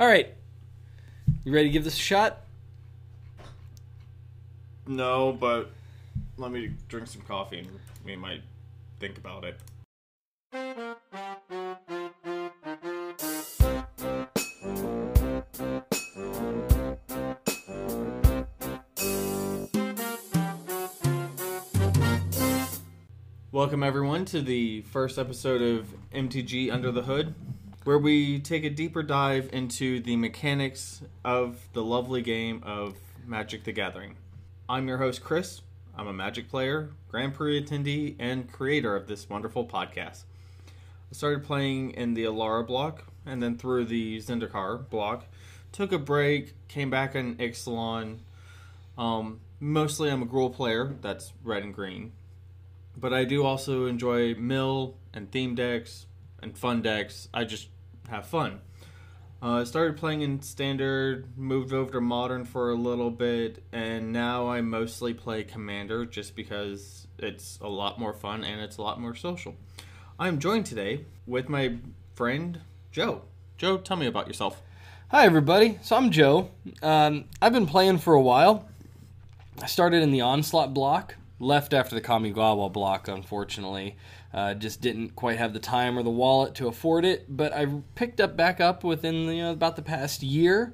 All right. You ready to give this a shot? No, but let me drink some coffee and we might think about it. Welcome, everyone, to the first episode of MTG Under the Hood, where we take a deeper dive into the mechanics of the lovely game of Magic the Gathering. I'm your host, Chris. I'm a Magic player, Grand Prix attendee, and creator of this wonderful podcast. I started playing in the Alara block and then through the Zendikar block. Took a break, came back in Ixalan. Um, mostly, I'm a Gruul player. That's red and green but I do also enjoy mill and theme decks and fun decks. I just have fun. Uh, I started playing in standard, moved over to modern for a little bit, and now I mostly play commander just because it's a lot more fun and it's a lot more social. I'm joined today with my friend Joe. Joe, tell me about yourself. Hi, everybody. So I'm Joe. Um, I've been playing for a while. I started in the Onslaught block, left after the Kamigawa block, unfortunately. Uh, just didn't quite have the time or the wallet to afford it, but I picked up back up within you know, about the past year.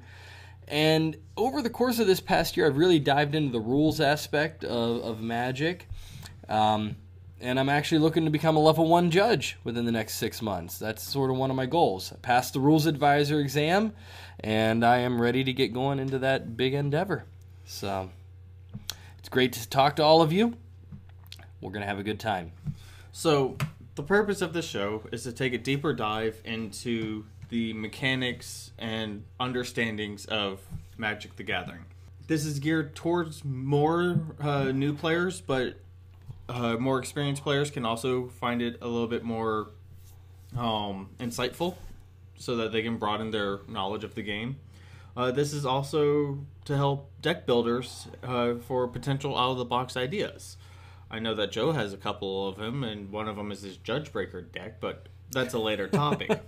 And over the course of this past year, I've really dived into the rules aspect of, of Magic. Um, and I'm actually looking to become a level one judge within the next six months. That's sort of one of my goals. I passed the rules advisor exam, and I am ready to get going into that big endeavor. So it's great to talk to all of you. We're going to have a good time. So, the purpose of this show is to take a deeper dive into the mechanics and understandings of Magic the Gathering. This is geared towards more uh, new players, but uh, more experienced players can also find it a little bit more um, insightful so that they can broaden their knowledge of the game. Uh, this is also to help deck builders uh, for potential out of the box ideas. I know that Joe has a couple of them, and one of them is his Judgebreaker deck, but that's a later topic.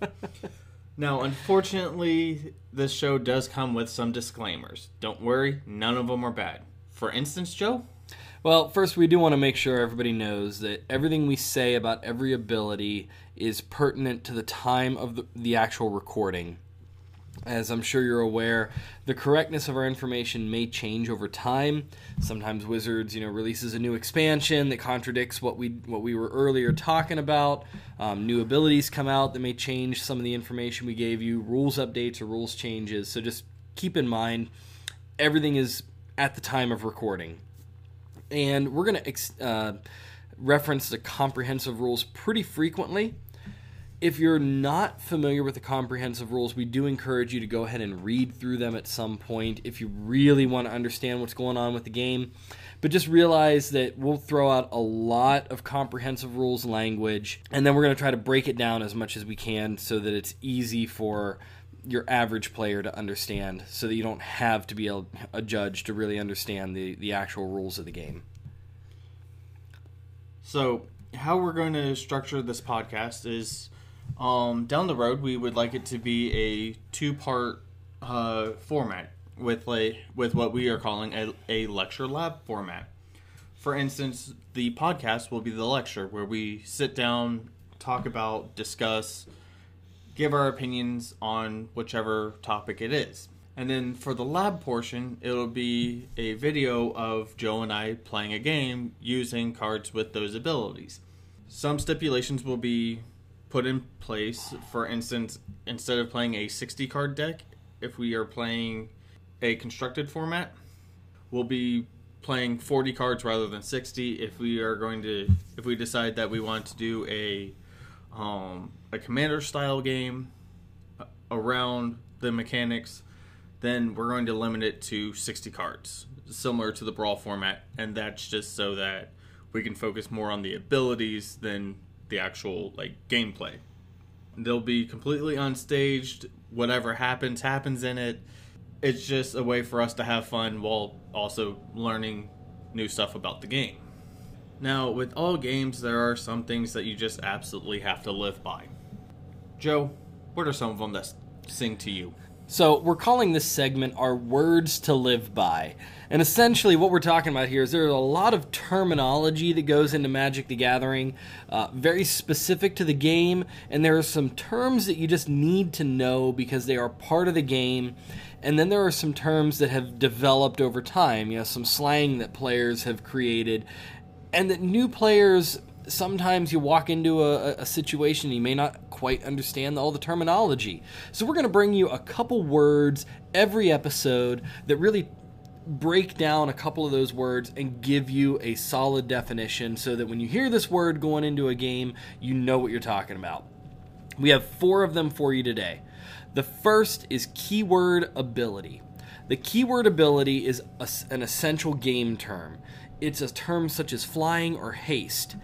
now, unfortunately, this show does come with some disclaimers. Don't worry, none of them are bad. For instance, Joe? Well, first, we do want to make sure everybody knows that everything we say about every ability is pertinent to the time of the, the actual recording. As I'm sure you're aware, the correctness of our information may change over time. Sometimes Wizards, you know, releases a new expansion that contradicts what we what we were earlier talking about. Um, new abilities come out that may change some of the information we gave you. Rules updates or rules changes. So just keep in mind, everything is at the time of recording, and we're going to uh, reference the comprehensive rules pretty frequently if you're not familiar with the comprehensive rules, we do encourage you to go ahead and read through them at some point if you really want to understand what's going on with the game. But just realize that we'll throw out a lot of comprehensive rules language, and then we're going to try to break it down as much as we can so that it's easy for your average player to understand, so that you don't have to be a, a judge to really understand the, the actual rules of the game. So, how we're going to structure this podcast is um, down the road, we would like it to be a two-part uh, format with like with what we are calling a, a lecture lab format. For instance, the podcast will be the lecture where we sit down, talk about, discuss, give our opinions on whichever topic it is. And then for the lab portion, it'll be a video of Joe and I playing a game using cards with those abilities. Some stipulations will be put in place. For instance, instead of playing a 60 card deck, if we are playing a constructed format, we'll be playing 40 cards rather than 60 if we are going to if we decide that we want to do a um, a commander style game around the mechanics then we're going to limit it to 60 cards similar to the brawl format and that's just so that we can focus more on the abilities than the actual like gameplay. They'll be completely unstaged. Whatever happens, happens in it. It's just a way for us to have fun while also learning new stuff about the game. Now, with all games, there are some things that you just absolutely have to live by. Joe, what are some of them that sing to you? So, we're calling this segment our words to live by. And essentially, what we're talking about here is there's a lot of terminology that goes into Magic the Gathering, uh, very specific to the game, and there are some terms that you just need to know because they are part of the game. And then there are some terms that have developed over time, you know, some slang that players have created, and that new players sometimes you walk into a, a, situation you may not quite understand all the terminology. So we're going to bring you a couple words every episode that really break down a couple of those words and give you a solid definition so that when you hear this word going into a game, you know what you're talking about. We have four of them for you today. The first is keyword ability. The keyword ability is a, an essential game term. It's a term such as flying or haste.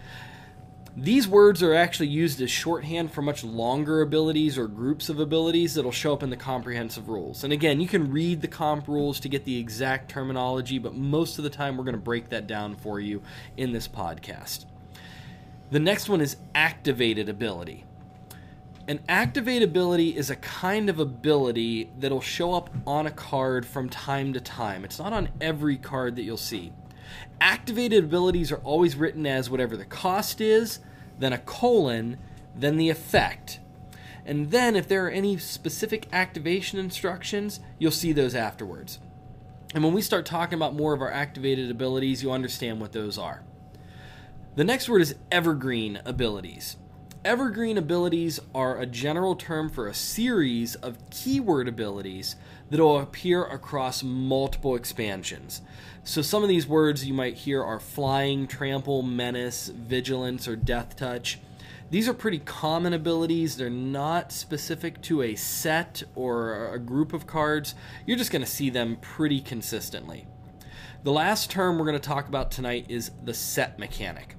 These words are actually used as shorthand for much longer abilities or groups of abilities that'll show up in the comprehensive rules. And again, you can read the comp rules to get the exact terminology, but most of the time we're going to break that down for you in this podcast. The next one is activated ability. An activate ability is a kind of ability that'll show up on a card from time to time. It's not on every card that you'll see. Activated abilities are always written as whatever the cost is, then a colon, then the effect. And then, if there are any specific activation instructions, you'll see those afterwards. And when we start talking about more of our activated abilities, you'll understand what those are. The next word is evergreen abilities. Evergreen abilities are a general term for a series of keyword abilities that will appear across multiple expansions. So some of these words you might hear are flying, trample, menace, vigilance, or deathtouch. These are pretty common abilities. They're not specific to a set or a group of cards. You're just going to see them pretty consistently. The last term we're going to talk about tonight is the set mechanic.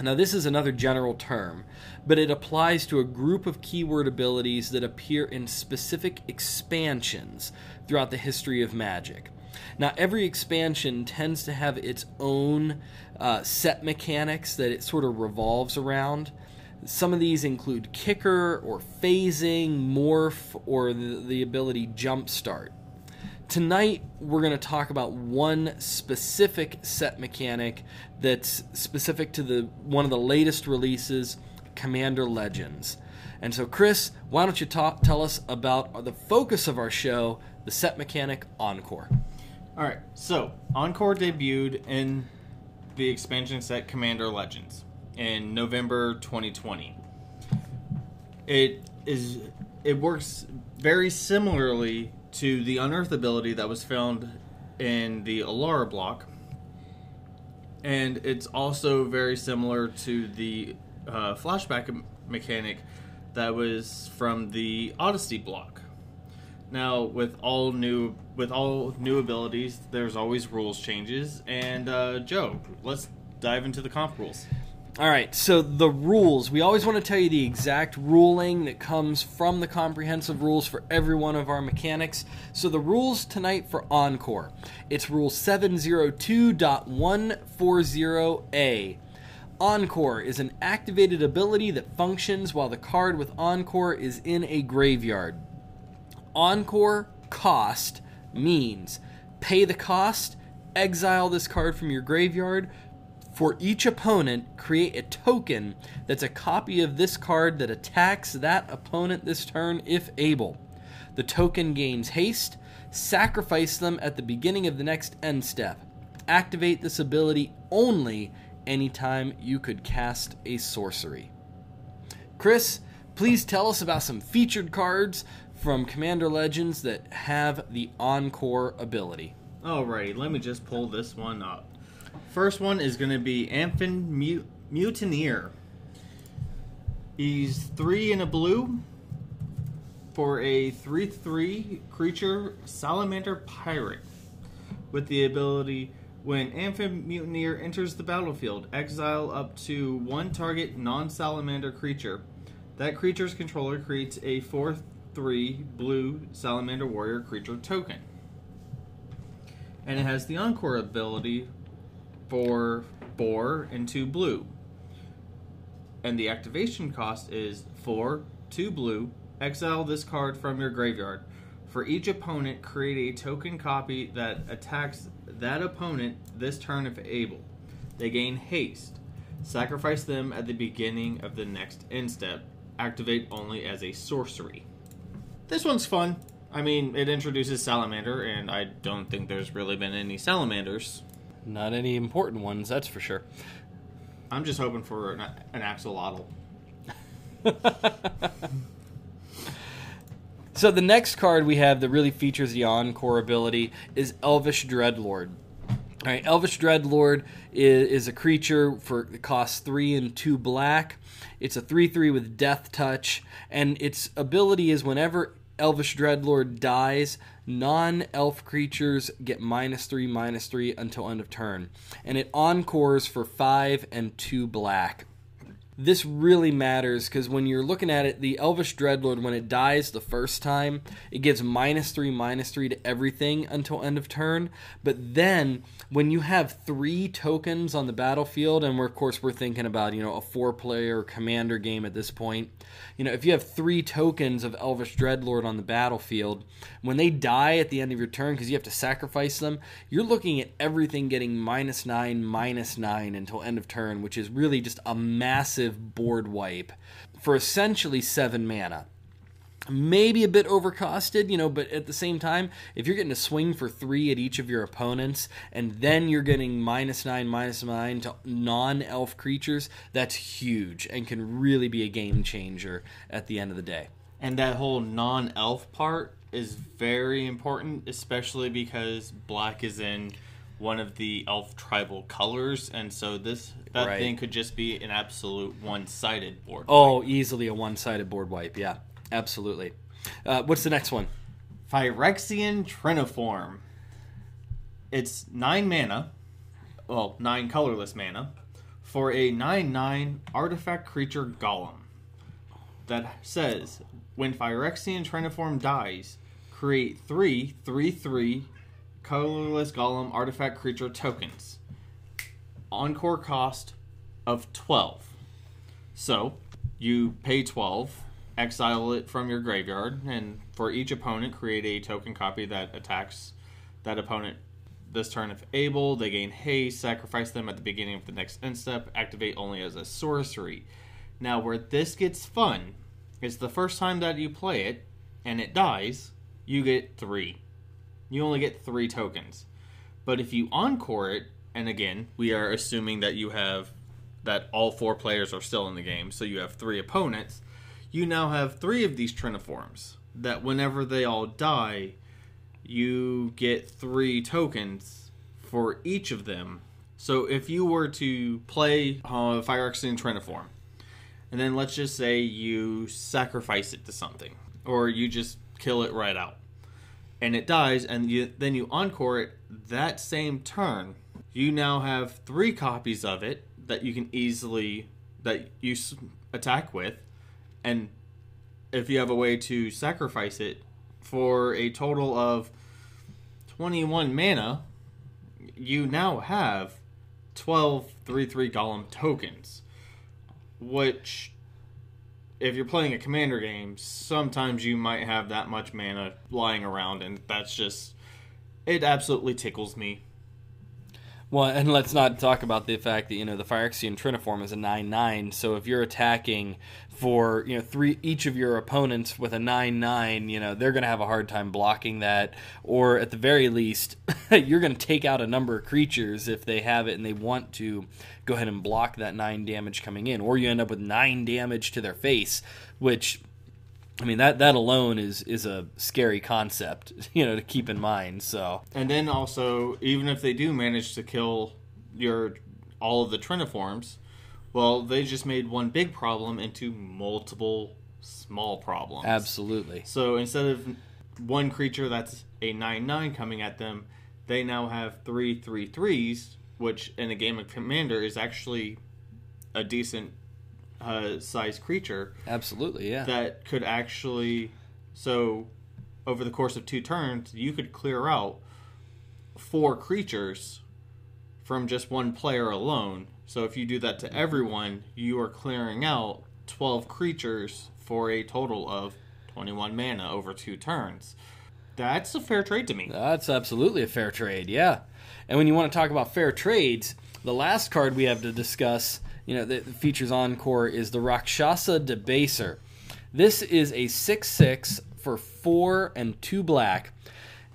Now, this is another general term, but it applies to a group of keyword abilities that appear in specific expansions throughout the history of Magic. Now, every expansion tends to have its own uh, set mechanics that it sort of revolves around. Some of these include kicker or phasing, morph, or the, the ability jumpstart. Tonight, we're going to talk about one specific set mechanic that's specific to the one of the latest releases, Commander Legends. And so, Chris, why don't you talk, tell us about the focus of our show, the set mechanic Encore? All right, so Encore debuted in the expansion set Commander Legends in November 2020. It is it works very similarly to the Unearth ability that was found in the Alara block, and it's also very similar to the uh, flashback mechanic that was from the Odyssey block. Now, with all new with all new abilities, there's always rules changes. And uh, Joe, let's dive into the comp rules. All right, so the rules. We always want to tell you the exact ruling that comes from the comprehensive rules for every one of our mechanics. So the rules tonight for Encore. It's rule 702.140A. Encore is an activated ability that functions while the card with Encore is in a graveyard. Encore cost means pay the cost, exile this card from your graveyard. For each opponent, create a token that's a copy of this card that attacks that opponent this turn if able. The token gains haste. Sacrifice them at the beginning of the next end step. Activate this ability only anytime you could cast a sorcery. Chris, please tell us about some featured cards from Commander Legends that have the Encore ability. Alrighty, let me just pull this one up. First one is going to be Amphin Mut- Mutineer. He's three in a blue for a 3 3 creature salamander pirate with the ability when Amphin Mutineer enters the battlefield, exile up to one target non salamander creature. That creature's controller creates a 4 3 blue Salamander Warrior creature token. And it has the Encore ability for 4 and 2 blue. And the activation cost is 4, 2 blue, exile this card from your graveyard. For each opponent, create a token copy that attacks that opponent this turn if able. They gain haste. Sacrifice them at the beginning of the next end step. Activate only as a sorcery. This one's fun. I mean, it introduces Salamander, and I don't think there's really been any Salamanders. Not any important ones, that's for sure. I'm just hoping for an, an axolotl. So the next card we have that really features the Encore ability is Elvish Dreadlord. All right, Elvish Dreadlord is, is a creature for it costs three and two black. It's a three-three with Deathtouch, and its ability is whenever Elvish Dreadlord dies, non-elf creatures get minus three, minus three until end of turn, and it encores for five and two black this really matters because when you're looking at it, the Elvish Dreadlord, when it dies the first time, it gives minus three, minus three to everything until end of turn. But then when you have three tokens on the battlefield, and we're, of course we're thinking about you know a four-player commander game at this point, you know if you have three tokens of Elvish Dreadlord on the battlefield, when they die at the end of your turn because you have to sacrifice them, you're looking at everything getting minus nine, minus nine until end of turn, which is really just a massive board wipe for essentially seven mana. Maybe a bit overcosted, you know, but at the same time, if you're getting a swing for three at each of your opponents, and then you're getting minus nine, minus nine to non elf creatures, that's huge and can really be a game changer at the end of the day. And that whole non elf part is very important, especially because black is in one of the elf tribal colors, and so this that Right. thing could just be an absolute one-sided board. Oh, easily a one sided board wipe. Yeah, absolutely. Uh, what's the next one? Phyrexian Triniform. It's nine mana, well, nine colorless mana, for a nine-nine artifact creature golem. That says when Phyrexian Triniform dies, create three three-three colorless golem artifact creature tokens. Encore cost of twelve. So, you pay 12, exile it from your graveyard, and for each opponent, create a token copy that attacks that opponent this turn if able. They gain haste, sacrifice them at the beginning of the next end step, activate only as a sorcery. Now, where this gets fun is the first time that you play it and it dies, you get three. You only get three tokens. But if you encore it, and again, we are assuming that you have that all four players are still in the game, so you have three opponents. You now have three of these Triniforms that whenever they all die, you get three tokens for each of them. So if you were to play uh, Phyrexian Triniform, and then let's just say you sacrifice it to something, or you just kill it right out, and it dies, and you, then you encore it that same turn, you now have three copies of it that you can easily that you attack with, and if you have a way to sacrifice it for a total of 21 mana, you now have 12 3-3 golem tokens, which if you're playing a commander game, sometimes you might have that much mana lying around and that's just it absolutely tickles me. Well, and let's not talk about the fact that you know the Phyrexian Triniform is a nine nine. So if you're attacking for you know three each of your opponents with a nine nine, you know they're going to have a hard time blocking that, or at the very least, you're going to take out a number of creatures if they have it and they want to go ahead and block that nine damage coming in, or you end up with nine damage to their face, which I mean that that alone is is a scary concept, you know, to keep in mind. So And then also, even if they do manage to kill your all of the Triniforms, well, they just made one big problem into multiple small problems. absolutely, So instead of one creature that's a 9 9 coming at them, they now have three three threes, which in a game of Commander is actually a decent uh, size creature absolutely, yeah. that could actually. So over the course of two turns, you could clear out four creatures from just one player alone. So if you do that to everyone, you are clearing out 12 creatures for a total of 21 mana over two turns. That's a fair trade to me. That's absolutely a fair trade, yeah. And when you want to talk about fair trades, the last card we have to discuss, you know, that features Encore is the Rakshasa Debaser. This is a 6 6 for 4 and 2 black,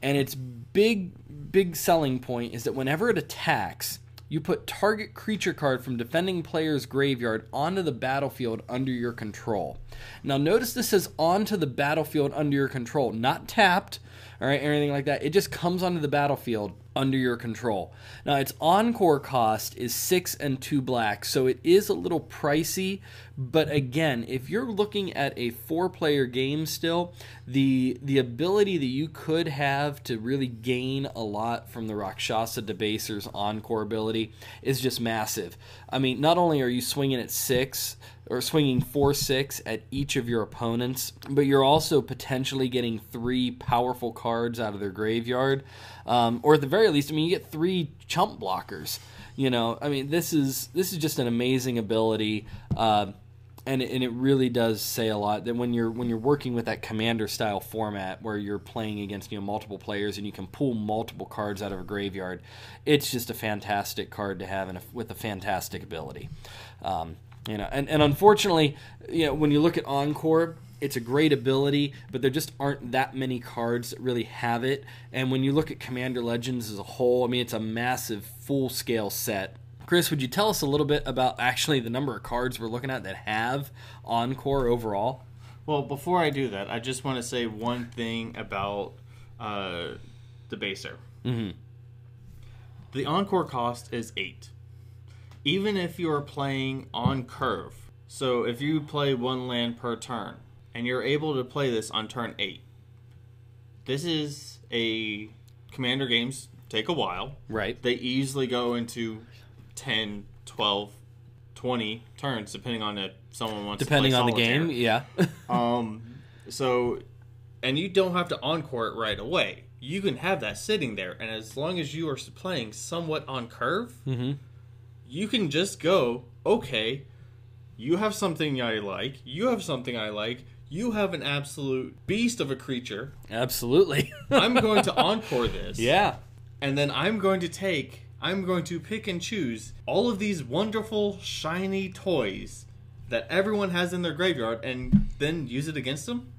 and its big, big selling point is that whenever it attacks, you put target creature card from defending player's graveyard onto the battlefield under your control. Now, notice this says onto the battlefield under your control, not tapped, all right, or anything like that. It just comes onto the battlefield under your control. Now, its encore cost is six and two black, so it is a little pricey. But again, if you're looking at a four-player game still, the the ability that you could have to really gain a lot from the Rakshasa Debaser's encore ability is just massive. I mean, not only are you swinging at six or swinging 4 6 at each of your opponents, but you're also potentially getting three powerful cards out of their graveyard. Um, or at the very least, I mean, you get three chump blockers. You know, I mean, this is this is just an amazing ability. Uh, and and it really does say a lot that when you're when you're working with that commander style format where you're playing against you know multiple players and you can pull multiple cards out of a graveyard, it's just a fantastic card to have and with a fantastic ability. Um, you know, and, and unfortunately, you know, when you look at Encore, it's a great ability, but there just aren't that many cards that really have it. And when you look at Commander Legends as a whole, I mean, it's a massive full scale set. Chris, would you tell us a little bit about actually the number of cards we're looking at that have Encore overall? Well, before I do that, I just want to say one thing about uh, the baser. Mm-hmm. The encore cost is eight even if you are playing on curve. So if you play one land per turn, and you're able to play this on turn 8, this is a commander games take a while. Right. They easily go into 10, 12, 20 turns depending on if someone wants to play. depending on the game, yeah. um so and you don't have to encore it right away. You can have that sitting there and as long as you are playing somewhat on curve, mm-hmm you can just go, okay, you have something I like, you have something I like, you have an absolute beast of a creature. Absolutely. I'm going to encore this. Yeah. And then I'm going to take, I'm going to pick and choose all of these wonderful, shiny toys that everyone has in their graveyard and then use it against them.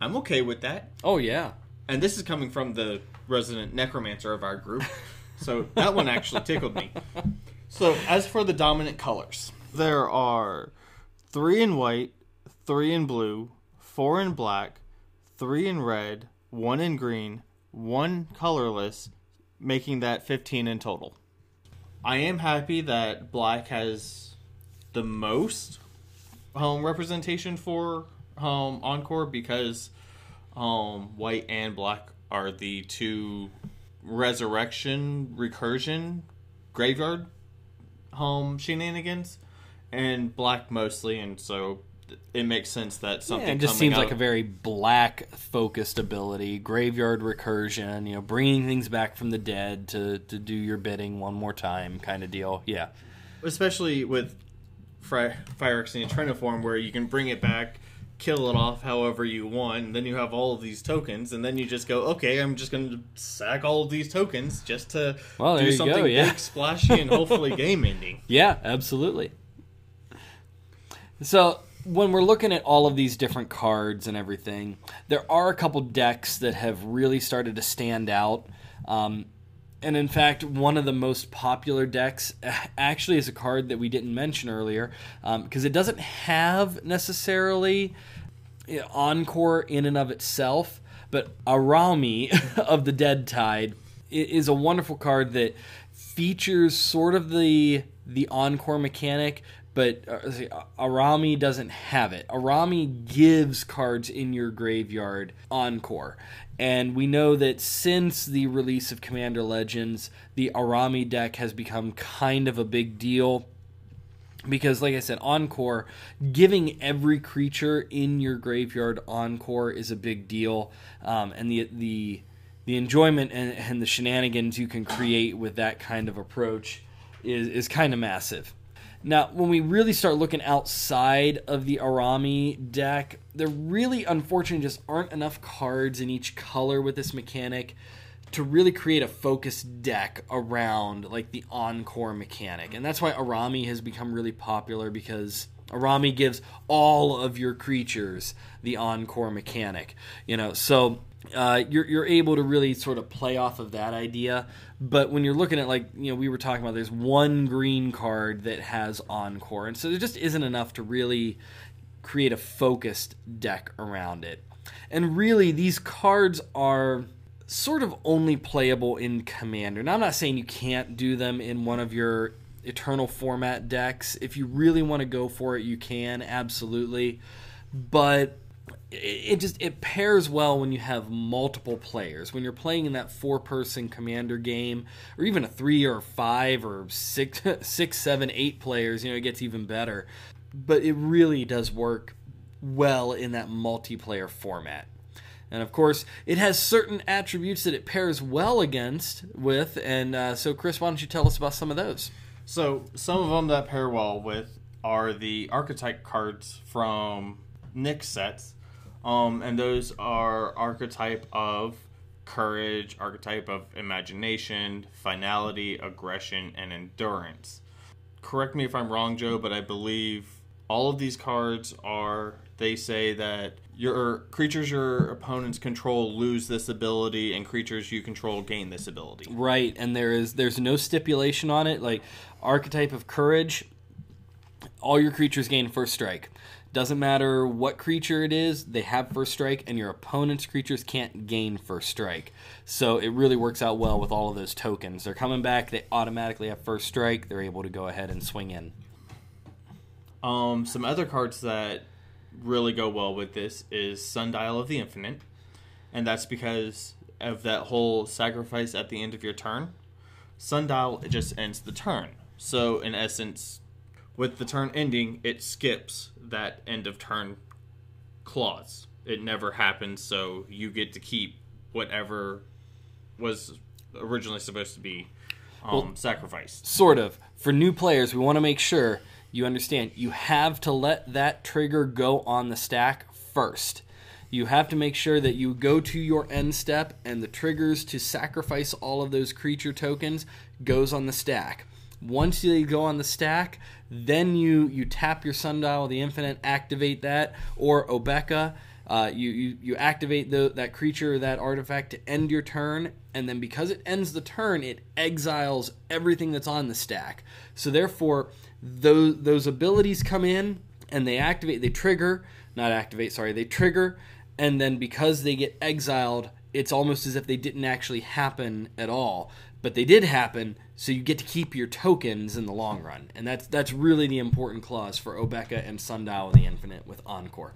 I'm okay with that. Oh, yeah. And this is coming from the resident necromancer of our group. So that one actually tickled me. So, as for the dominant colors, there are three in white, three in blue, four in black, three in red, one in green, one colorless, making that 15 in total. I am happy that black has the most home representation for home encore because um, white and black are the two resurrection recursion graveyard home shenanigans, and black mostly, and so it makes sense that something. Yeah, it just seems like a very black focused ability, graveyard recursion. You know, bringing things back from the dead to to do your bidding one more time, kind of deal. Yeah, especially with Fire Phyrexian Triniform, where you can bring it back kill it off however you want. And then you have all of these tokens, and then you just go, okay, I'm just going to sack all of these tokens just to well, do something go, yeah. big, splashy, and hopefully game ending. Yeah, absolutely. So when we're looking at all of these different cards and everything, there are a couple decks that have really started to stand out. Um, and in fact, one of the most popular decks actually is a card that we didn't mention earlier because um, it doesn't have necessarily Encore in and of itself, but Araumi of the Dead Tide is a wonderful card that features sort of the the Encore mechanic, but uh, Araumi doesn't have it. Araumi gives cards in your graveyard Encore. And we know that since the release of Commander Legends, the Araumi deck has become kind of a big deal. Because, like I said, Encore, giving every creature in your graveyard Encore is a big deal. Um, and the, the, the enjoyment and, and the shenanigans you can create with that kind of approach is, is kind of massive. Now, when we really start looking outside of the Araumi deck, there really, unfortunately, just aren't enough cards in each color with this mechanic to really create a focused deck around like the encore mechanic. And that's why Araumi has become really popular because Araumi gives all of your creatures the encore mechanic. You know, so uh, you're you're able to really sort of play off of that idea. But when you're looking at like you know we were talking about, there's one green card that has encore, and so there just isn't enough to really create a focused deck around it. And really, these cards are sort of only playable in Commander. Now, I'm not saying you can't do them in one of your Eternal format decks. If you really want to go for it, you can, absolutely. But it just it pairs well when you have multiple players when you're playing in that four person commander game or even a three or five or six six seven eight players you know it gets even better but it really does work well in that multiplayer format. And of course it has certain attributes that it pairs well against with and uh, so chris why don't you tell us about some of those? So some of them that pair well with are the archetype cards from Nyx sets, um, and those are archetype of courage, archetype of imagination, finality, aggression, and endurance. Correct me if I'm wrong, Joe, but I believe all of these cards are. They say that your creatures your opponents control lose this ability, and creatures you control gain this ability. Right, and there is there's no stipulation on it. Like archetype of courage, all your creatures gain first strike. Doesn't matter what creature it is, they have first strike, and your opponent's creatures can't gain first strike. So it really works out well with all of those tokens. They're coming back, they automatically have first strike, they're able to go ahead and swing in. Um, some other cards that really go well with this is Sundial of the Infinite, and that's because of that whole sacrifice at the end of your turn. Sundial it just ends the turn. So in essence, with the turn ending, it skips that end of turn clause. It never happens, so you get to keep whatever was originally supposed to be um, sacrificed. Sort of. For new players, we want to make sure you understand you have to let that trigger go on the stack first. You have to make sure that you go to your end step and the triggers to sacrifice all of those creature tokens goes on the stack. Once they go on the stack, then you you tap your sundial the infinite, activate that, or Obeka. Uh, you, you you activate the, that creature or that artifact to end your turn, and then because it ends the turn, it exiles everything that's on the stack. So therefore, those those abilities come in and they activate, they trigger, not activate, sorry, they trigger, and then because they get exiled, it's almost as if they didn't actually happen at all. But they did happen, so you get to keep your tokens in the long run, and that's that's really the important clause for Obeka and Sundial of the Infinite with Encore.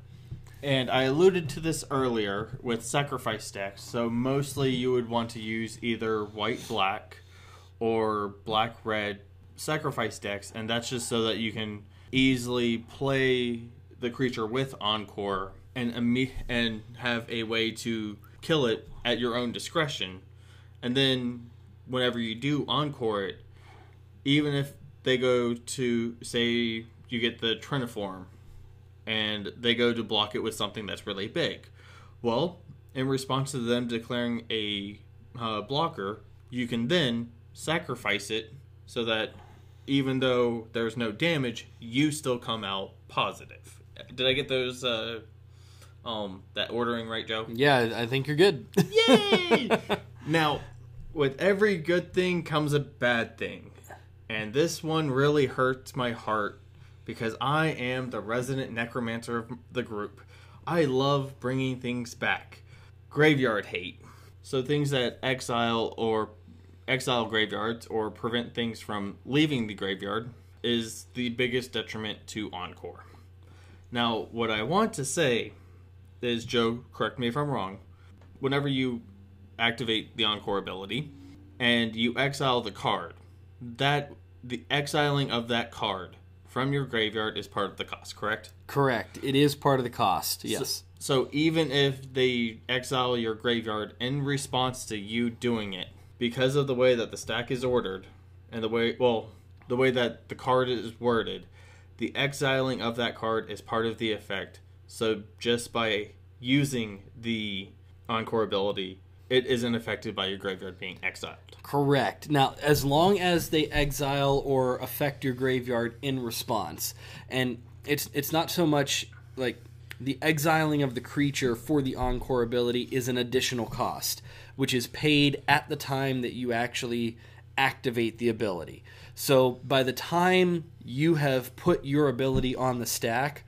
And I alluded to this earlier with sacrifice decks. So mostly you would want to use either white black or black red sacrifice decks, and that's just so that you can easily play the creature with encore and and have a way to kill it at your own discretion. And then whenever you do encore it, even if they go to say you get the Triniform and they go to block it with something that's really big. Well, in response to them declaring a uh, blocker, you can then sacrifice it so that even though there's no damage, you still come out positive. Did I get those uh, um, that ordering right, Joe? Yeah, I think you're good. Yay! now, with every good thing comes a bad thing. And this one really hurts my heart because I am the resident necromancer of the group. I love bringing things back. Graveyard hate. So things that exile or exile graveyards or prevent things from leaving the graveyard is the biggest detriment to Encore. Now, what I want to say is, Joe, correct me if I'm wrong. Whenever you activate the Encore ability and you exile the card, that the exiling of that card from your graveyard is part of the cost, correct? Correct. It is part of the cost. Yes. So, so even if they exile your graveyard in response to you doing it, because of the way that the stack is ordered and the way well, the way that the card is worded, the exiling of that card is part of the effect. So just by using the Encore ability, it isn't affected by your graveyard being exiled. Correct. Now, as long as they exile or affect your graveyard in response, and it's it's not so much like the exiling of the creature for the encore ability is an additional cost, which is paid at the time that you actually activate the ability. So by the time you have put your ability on the stack,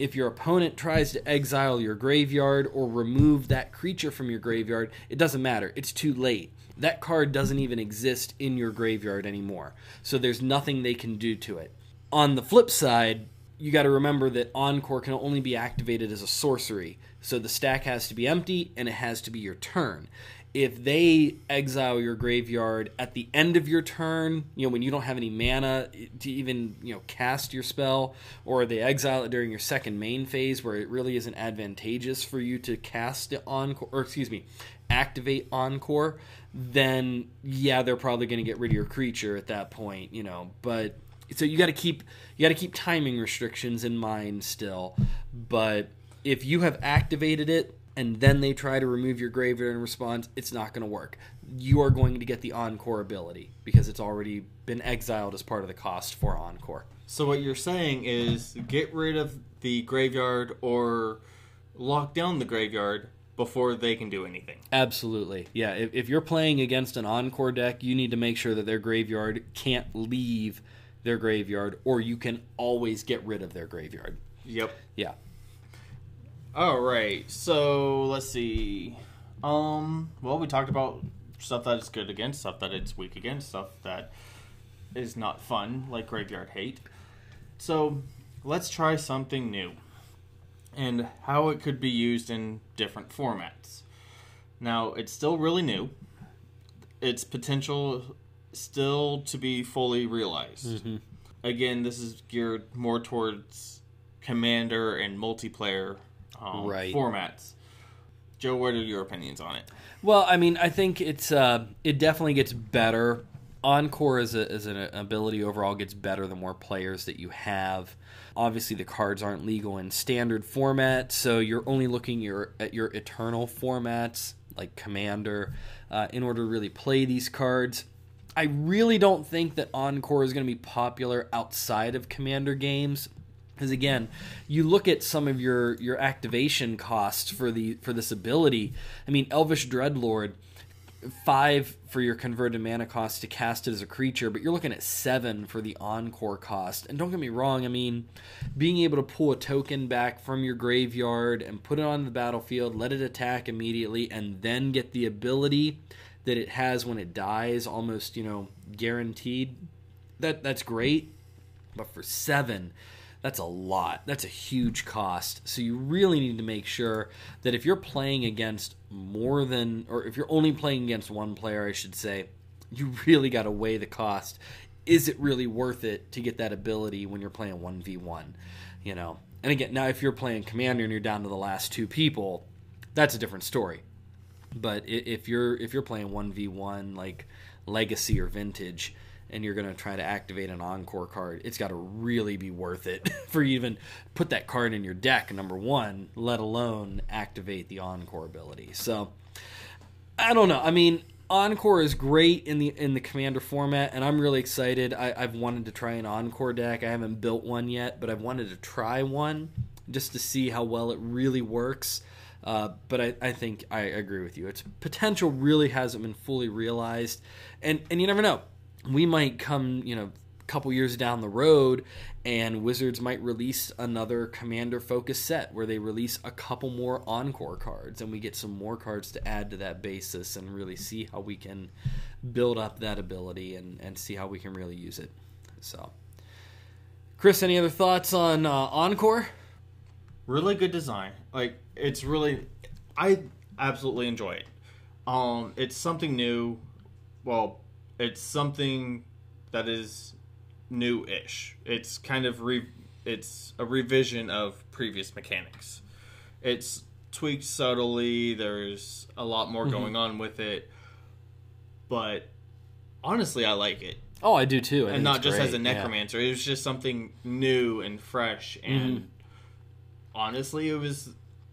if your opponent tries to exile your graveyard or remove that creature from your graveyard, it doesn't matter. It's too late. That card doesn't even exist in your graveyard anymore. So there's nothing they can do to it. On the flip side, you got to remember that Encore can only be activated as a sorcery. So the stack has to be empty and it has to be your turn if they exile your graveyard at the end of your turn, you know, when you don't have any mana to even, you know, cast your spell, or they exile it during your second main phase where it really isn't advantageous for you to cast it encore, or excuse me, activate encore, then yeah, they're probably going to get rid of your creature at that point, you know, but so you got to keep you got to keep timing restrictions in mind still, but if you have activated it and then they try to remove your graveyard in response, it's not going to work. You are going to get the Encore ability because it's already been exiled as part of the cost for Encore. So what you're saying is get rid of the graveyard or lock down the graveyard before they can do anything. Absolutely. Yeah, if, if you're playing against an Encore deck, you need to make sure that their graveyard can't leave their graveyard or you can always get rid of their graveyard. Yep. Yeah. All right. So let's see. Um. Well, we talked about stuff that is good against, stuff that it's weak against, stuff that is not fun, like graveyard hate. So let's try something new, and how it could be used in different formats. Now, it's still really new. Its potential still to be fully realized. Mm-hmm. Again, this is geared more towards commander and multiplayer um, Right. formats. Joe, what are your opinions on it? Well, I mean, I think it's uh, it definitely gets better. Encore as, a, as an ability overall gets better the more players that you have. Obviously, the cards aren't legal in standard format, so you're only looking your at your eternal formats like Commander uh, in order to really play these cards. I really don't think that Encore is going to be popular outside of Commander games because again you look at some of your your activation costs for the for this ability. I mean elvish dreadlord five for your converted mana cost to cast it as a creature but you're looking at seven for the encore cost. And don't get me wrong i mean being able to pull a token back from your graveyard and put it on the battlefield let it attack immediately and then get the ability that it has when it dies almost you know guaranteed that that's great. But for seven that's a lot. That's a huge cost. So you really need to make sure that if you're playing against more than, or if you're only playing against one player, I should say, you really got to weigh the cost. Is it really worth it to get that ability when you're playing 1v1? You know? And again, now if you're playing Commander and you're down to the last two people, that's a different story. But if you're if you're playing 1v1 like Legacy or Vintage, and you're going to try to activate an encore card, it's got to really be worth it for you even put that card in your deck, number one, let alone activate the encore ability. So, I don't know. I mean, Encore is great in the in the commander format, and I'm really excited. I, I've wanted to try an Encore deck. I haven't built one yet, but I've wanted to try one just to see how well it really works. Uh, but I, I think I agree with you. Its potential really hasn't been fully realized, and and you never know. We might come, you know, a couple years down the road, and Wizards might release another commander focused set where they release a couple more encore cards, and we get some more cards to add to that basis, and really see how we can build up that ability and and see how we can really use it. So, Chris, any other thoughts on uh, encore? Really good design. Like it's really, I absolutely enjoy it. Um, it's something new. Well, it's something that is new-ish. It's kind of re, it's a revision of previous mechanics. It's tweaked subtly. There's a lot more mm-hmm. going on with it, but honestly, I like it. Oh, I do too, I and not just as a great, yeah. necromancer. It was just something new and fresh mm-hmm. and honestly, it was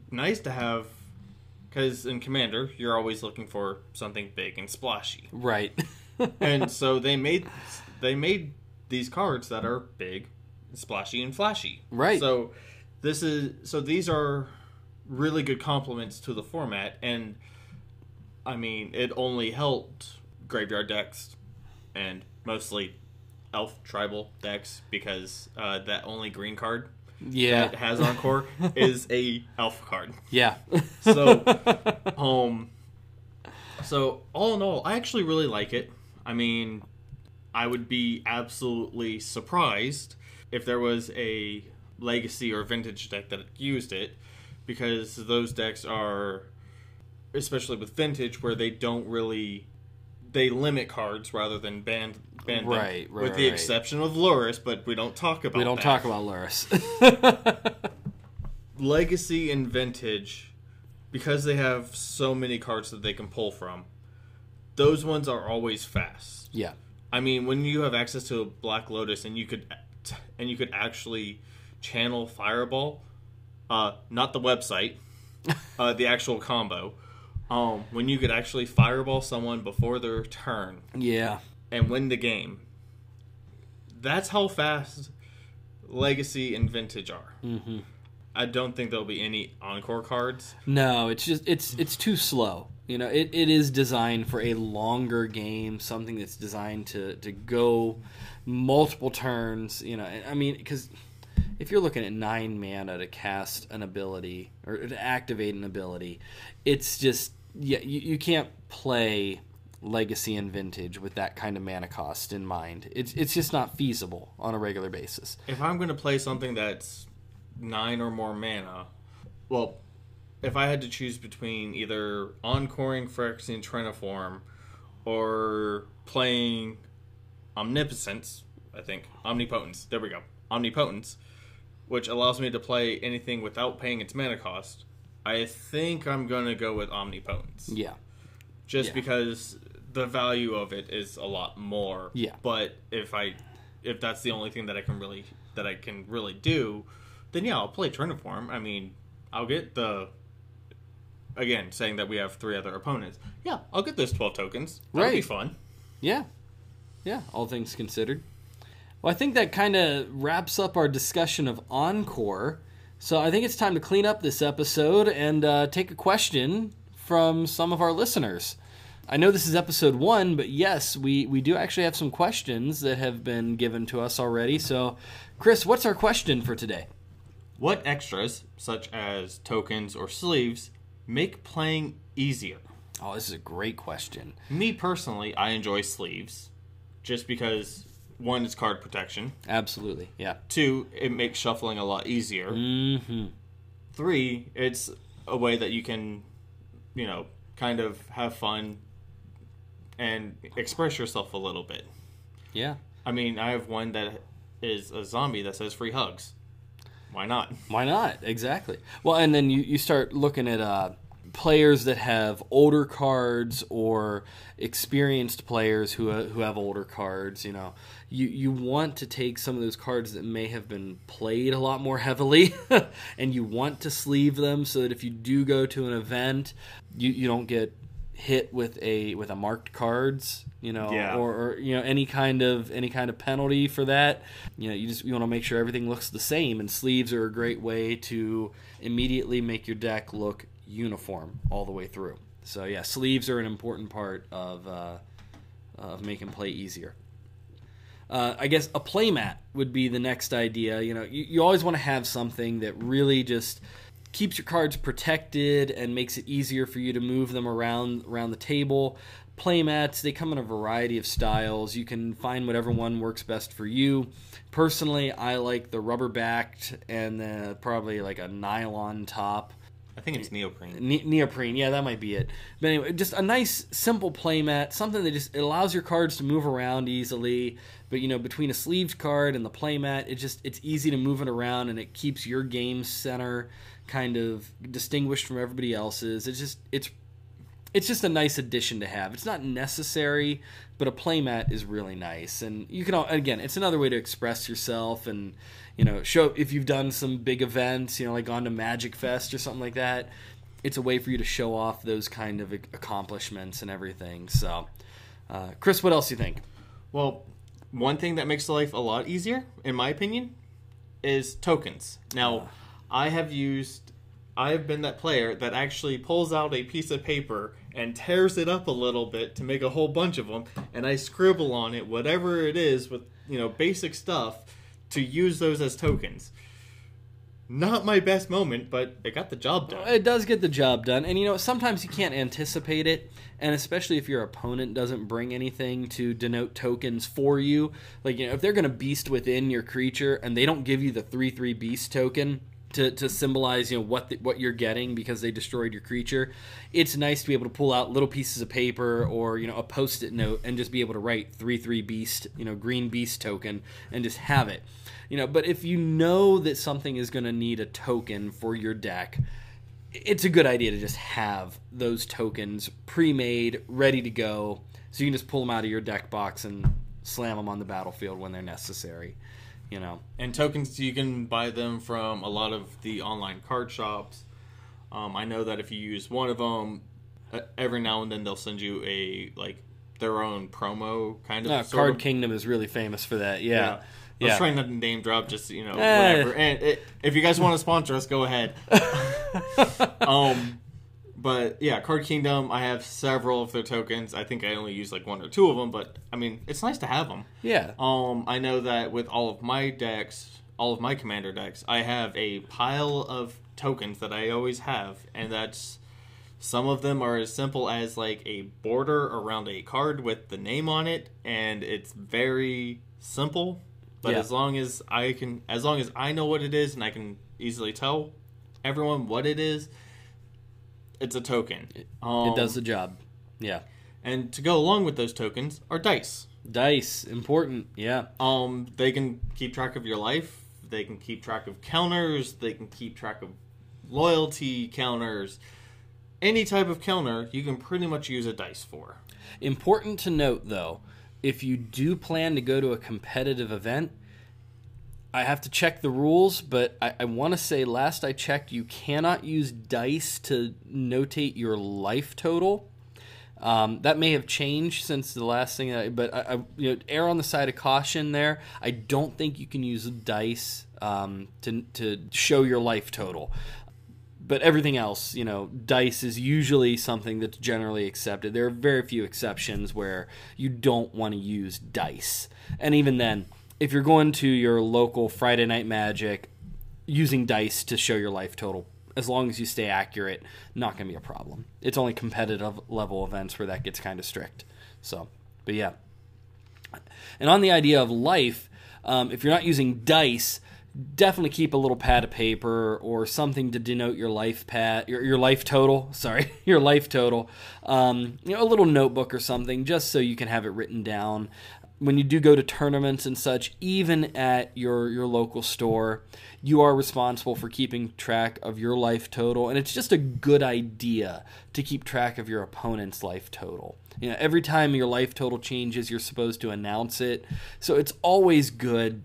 nice to have because in Commander, you're always looking for something big and splashy, Right. and so they made they made these cards that are big, splashy, and flashy. Right. So this is so these are really good complements to the format, and I mean it only helped graveyard decks and mostly elf tribal decks because uh, that only green card yeah. that has Encore is a elf card. yeah. So, um, so all in all, I actually really like it. I mean, I would be absolutely surprised if there was a legacy or vintage deck that used it, because those decks are, especially with vintage, where they don't really they limit cards rather than ban ban them, Right, right, with the right. exception of Lurrus, but we don't talk about we don't that. talk about Lurrus. legacy and vintage because they have so many cards that they can pull from those ones are always fast yeah. i mean when you have access to a black lotus and you could and you could actually channel fireball uh not the website uh the actual combo um when you could actually fireball someone before their turn Yeah. and win the game that's how fast legacy and vintage are hmm I don't think there'll be any encore cards. No, it's just it's it's too slow. You know, it, it is designed for a longer game, something that's designed to to go multiple turns. You know, I mean, because if you're looking at nine mana to cast an ability or to activate an ability, it's just yeah, you, you can't play legacy and vintage with that kind of mana cost in mind. It's it's just not feasible on a regular basis. If I'm going to play something that's nine or more mana, well, if I had to choose between either encoring Phyrexian Triniform or playing Omnipotence, I think Omnipotence. There we go, Omnipotence, which allows me to play anything without paying its mana cost. I think I'm going to go with Omnipotence. Yeah. just Yeah. because the value of it is a lot more. Yeah. But if I if that's the only thing that I can really that I can really do, then yeah, I'll play Triniform. I mean, I'll get the again saying that we have three other opponents. Yeah, I'll get those twelve tokens. That'll be fun. Yeah. Yeah, all things considered. Well, I think that kind of wraps up our discussion of Encore. So I think it's time to clean up this episode and uh, take a question from some of our listeners. I know this is episode one, but yes, we, we do actually have some questions that have been given to us already. So, Chris, what's our question for today? What extras, such as tokens or sleeves, make playing easier? Oh, this is a great question. Me personally, I enjoy sleeves, just because one is card protection. Absolutely. Yeah. Two, it makes shuffling a lot easier. Mm-hmm. Three, it's a way that you can, you know, kind of have fun and express yourself a little bit. Yeah. I mean, I have one that is a zombie that says free hugs. Why not? Why not? Exactly. Well, and then you, you start looking at uh, players that have older cards or experienced players who uh, who have older cards. You know, you you want to take some of those cards that may have been played a lot more heavily, and you want to sleeve them so that if you do go to an event, you you don't get hit with a with a marked cards you know Yeah. or, or you know any kind of any kind of penalty for that you know you just you want to make sure everything looks the same and sleeves are a great way to immediately make your deck look uniform all the way through so yeah sleeves are an important part of uh, of making play easier uh, I guess a playmat would be the next idea. You know, you, you always want to have something that really just keeps your cards protected and makes it easier for you to move them around around the table. Playmats, they come in a variety of styles. You can find whatever one works best for you. Personally, I like the rubber backed and the, probably like a nylon top. I think it's neoprene. Ne- neoprene, yeah, that might be it. But anyway, just a nice, simple playmat, something that just it allows your cards to move around easily. But you know, between a sleeved card and the playmat, it just it's easy to move it around, and it keeps your game center kind of distinguished from everybody else's. It's just it's it's just a nice addition to have. It's not necessary, but a playmat is really nice, and you can again, it's another way to express yourself and you know show if you've done some big events, you know, like gone to Magic Fest or something like that. It's a way for you to show off those kind of accomplishments and everything. So, uh, Chris, what else do you think? Well, one thing that makes life a lot easier, in my opinion, is tokens. Now, uh. I have used I have been that player that actually pulls out a piece of paper and tears it up a little bit to make a whole bunch of them, and I scribble on it whatever it is with you know basic stuff to use those as tokens. Not my best moment, but it got the job done. It does get the job done, and you know sometimes you can't anticipate it, and especially if your opponent doesn't bring anything to denote tokens for you. Like you know if they're to beast within your creature and they don't give you the three three beast token to, to symbolize you know what the, what you're getting because they destroyed your creature. It's nice to be able to pull out little pieces of paper or you know a post-it note and just be able to write three three beast you know green beast token and just have it. You know, but if you know that something is going to need a token for your deck, it's a good idea to just have those tokens pre-made, ready to go, so you can just pull them out of your deck box and slam them on the battlefield when they're necessary you know. And tokens, you can buy them from a lot of the online card shops. Um, I know that if you use one of them, uh, every now and then they'll send you a like their own promo kind of. Card of. Kingdom is really famous for that. Yeah. yeah. I was trying not to name drop, just you know, eh. whatever. And it, if you guys want to sponsor us, go ahead. um, but yeah, Card Kingdom. I have several of their tokens. I think I only use like one or two of them, but I mean, it's nice to have them. Yeah. Um, I know that with all of my decks, all of my commander decks, I have a pile of tokens that I always have, and that's some of them are as simple as like a border around a card with the name on it, and it's very simple. But yeah. as long as I can, as long as I know what it is, and I can easily tell everyone what it is it's a token. It, um, it does the job. Yeah. And to go along with those tokens are dice. Dice, important. Yeah. Um, they can keep track of your life. They can keep track of counters. They can keep track of loyalty counters. Any type of counter, you can pretty much use a dice for. Important to note, though, if you do plan to go to a competitive event, I have to check the rules, but I, I want to say last I checked, you cannot use dice to notate your life total. Um, that may have changed since the last thing, I, but I, I, you know, err on the side of caution there. I don't think you can use dice um, to to show your life total. But everything else, you know, dice is usually something that's generally accepted. There are very few exceptions where you don't want to use dice, and even then if you're going to your local Friday Night Magic using dice to show your life total, as long as you stay accurate, not going to be a problem. It's only competitive level events where that gets kind of strict. So, but yeah. And on the idea of life, um, if you're not using dice, definitely keep a little pad of paper or something to denote your life pad your, your life total sorry your life total um, you know a little notebook or something just so you can have it written down when you do go to tournaments and such, even at your your local store, you are responsible for keeping track of your life total, and it's just a good idea to keep track of your opponent's life total. You know, every time your life total changes, you're supposed to announce it, so it's always good.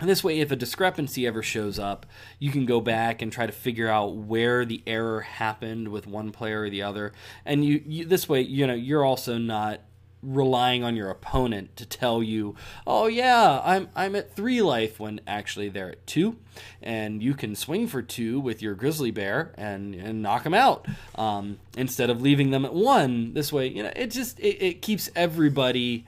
And this way, if a discrepancy ever shows up, you can go back and try to figure out where the error happened with one player or the other. And you, you this way, you know, you're also not relying on your opponent to tell you, "Oh yeah, I'm I'm at 3 life" when actually they're at 2 and you can swing for 2 with your grizzly bear and and knock them out um, instead of leaving them at 1. This way, you know, it just it, it keeps everybody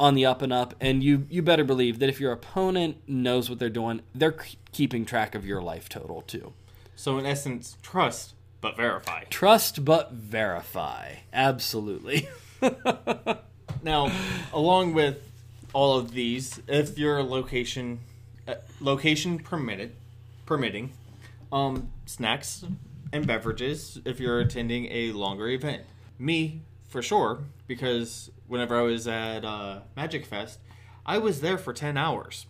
on the up and up and you you better believe that if your opponent knows what they're doing, they're keeping track of your life total too. So in essence, trust but verify. Trust but verify. Absolutely. now, along with all of these, if your location uh, location permitted permitting, um, snacks and beverages if you're attending a longer event. Me, for sure, because whenever I was at uh, Magic Fest, I was there for ten hours.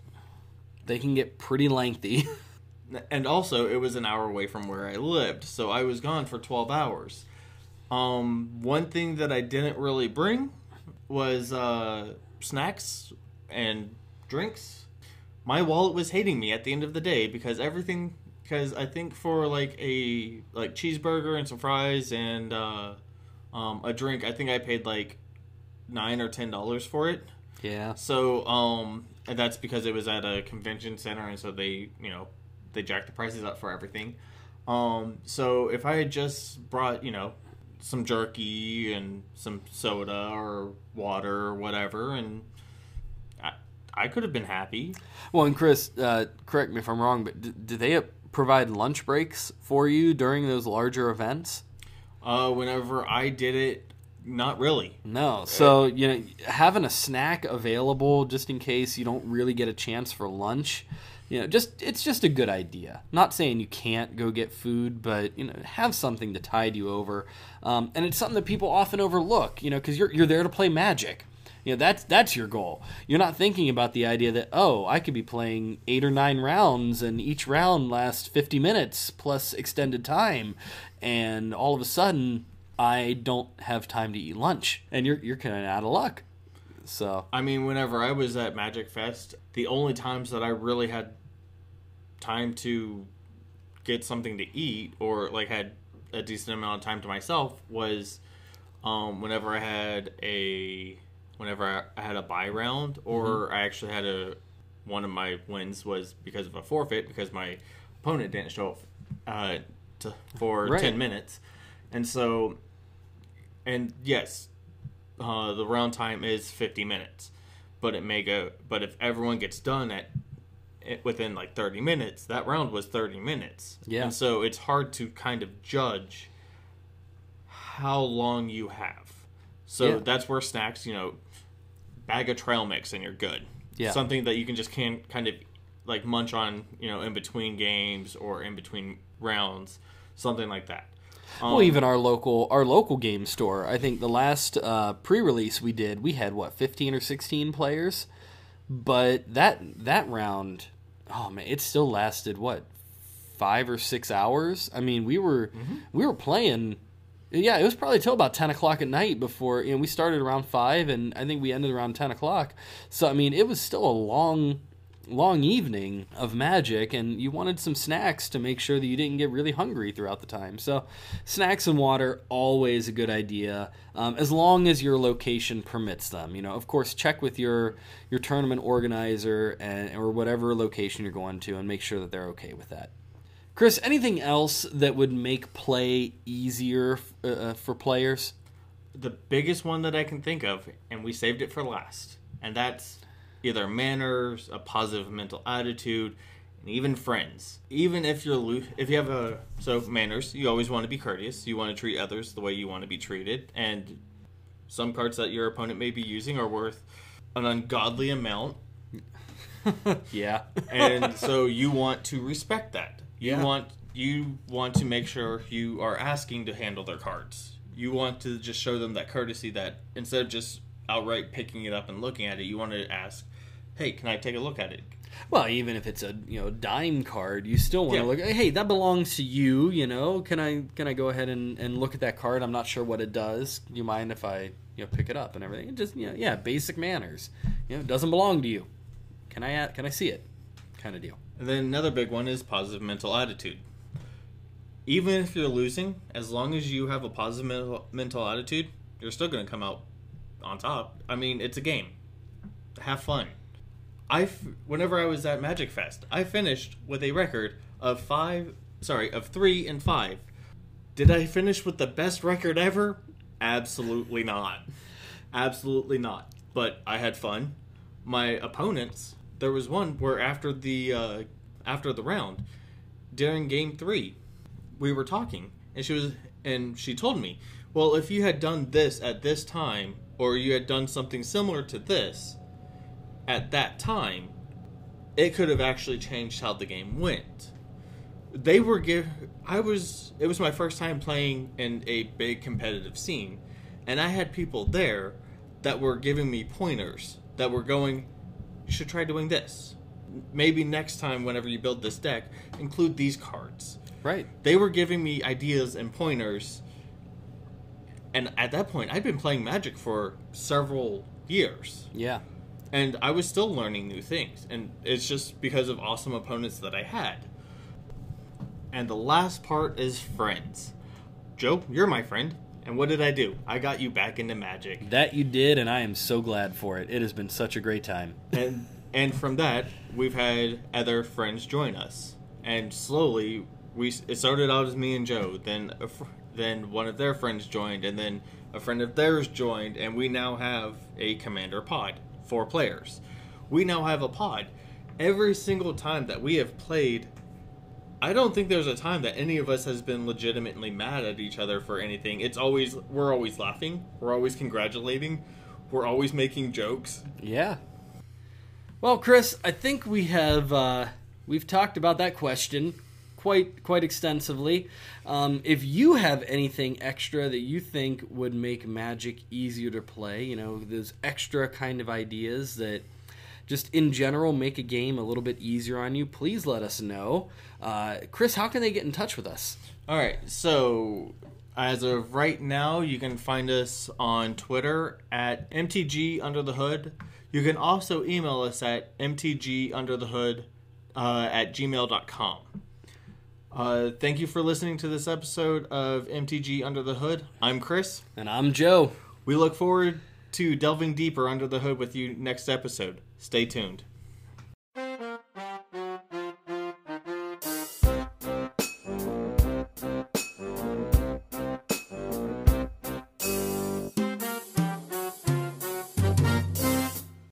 They can get pretty lengthy. and also, it was an hour away from where I lived, so I was gone for twelve hours. Um, one thing that I didn't really bring was uh, snacks and drinks. My wallet was hating me at the end of the day because everything. Because I think for like a like cheeseburger and some fries and uh, um, a drink, I think I paid like nine or ten dollars for it. Yeah. So, um, and that's because it was at a convention center, and so they, you know, they jacked the prices up for everything. Um, so if I had just brought, you know, some jerky and some soda or water or whatever, and I, I could have been happy. Well, and Chris, uh, correct me if I'm wrong, but d- do they provide lunch breaks for you during those larger events? Uh, whenever I did it, not really. No. So, you know, having a snack available just in case you don't really get a chance for lunch, you know, just it's just a good idea. Not saying you can't go get food, but you know, have something to tide you over. Um, and it's something that people often overlook, you know, because you're you're there to play Magic. You know, that's that's your goal. You're not thinking about the idea that oh, I could be playing eight or nine rounds, and each round lasts 50 minutes plus extended time, and all of a sudden I don't have time to eat lunch, and you're you're kind of out of luck. So I mean, whenever I was at Magic Fest, the only times that I really had time to get something to eat or like had a decent amount of time to myself was um, whenever I had a whenever I, had a buy round or Mm-hmm. I actually had a one of my wins was because of a forfeit because my opponent didn't show up uh, to, for Right. 10 minutes and so and yes uh, the round time is 50 minutes but it may go but if everyone gets done at within like 30 minutes that round was 30 minutes Yeah. and so it's hard to kind of judge how long you have so Yeah. that's where snacks you know bag of trail mix and you're good Yeah. something that you can just can kind of like munch on you know in between games or in between rounds something like that Um, well, even our local our local game store. I think the last uh, pre-release we did, we had what 15 or 16 players, but that that round, oh man, it still lasted what five or six hours. I mean, we were mm-hmm. we were playing. Yeah, it was probably till about ten o'clock at night before you know we started around five, and I think we ended around ten o'clock. So I mean, it was still a long, long evening of magic, and you wanted some snacks to make sure that you didn't get really hungry throughout the time. So, snacks and water always a good idea, um, as long as your location permits them. You know, of course, check with your your tournament organizer and or whatever location you're going to, and make sure that they're okay with that. Chris, anything else that would make play easier uh, uh, for players? the biggest one that I can think of, and we saved it for last, and that's either manners, a positive mental attitude, and even friends. Even if you're lo- if you have a so manners, you always want to be courteous. You want to treat others the way you want to be treated, and some cards that your opponent may be using are worth an ungodly amount, Yeah. and so you want to respect that. You Yeah. want you want to make sure you are asking to handle their cards. You want to just show them that courtesy that instead of just outright picking it up and looking at it, you want to ask, "Hey, can I take a look at it?" Well, even if it's a you know dime card, you still want to Yeah. look. Hey, that belongs to you. You know, can I can I go ahead and, and look at that card? I'm not sure what it does. Do you mind if I you know pick it up and everything? It just you know, yeah, basic manners. You know, it doesn't belong to you. Can I can I see it? Kind of deal. And then another big one is positive mental attitude. Even if you're losing, as long as you have a positive mental, mental attitude, you're still going to come out on top. I mean, it's a game. Have fun. I f- whenever I was at Magic Fest, I finished with a record of 5, sorry, of 3 and 5. Did I finish with the best record ever? Absolutely not. Absolutely not. But I had fun. My opponents, there was one where after the uh, after the round, during game three, we were talking, and she was and she told me, well, if you had done this at this time, or you had done something similar to this at that time, it could have actually changed how the game went. They were give. I was. It was my first time playing in a big competitive scene, and I had people there that were giving me pointers that were going. You should try doing this. Maybe next time, whenever you build this deck, include these cards. Right. They were giving me ideas and pointers and at that point, I'd been playing Magic for several years, Yeah. And I was still learning new things. And it's just because of awesome opponents that I had. And the last part is friends. Joe, you're my friend. And what did I do? I got you back into Magic. That you did, and I am so glad for it. It has been such a great time. and and from that we've had other friends join us and slowly we it started out as me and joe then a fr- then one of their friends joined and then a friend of theirs joined and we now have a commander pod four players we now have a pod every single time that we have played I don't think there's a time that any of us has been legitimately mad at each other for anything. It's always we're always laughing, we're always congratulating, we're always making jokes. Yeah. Well, Chris, I think we have uh, we've talked about that question quite quite extensively. Um, if you have anything extra that you think would make Magic easier to play, you know, those extra kind of ideas that just in general make a game a little bit easier on you, please let us know. Uh, Chris, how can they get in touch with us? All right, so as of right now, you can find us on Twitter at MTG Under the Hood. You can also email us at MTG Under the Hood uh, at gmail.com. Uh, thank you for listening to this episode of MTG Under the Hood. I'm Chris. And I'm Joe. We look forward to delving deeper under the hood with you next episode. Stay tuned.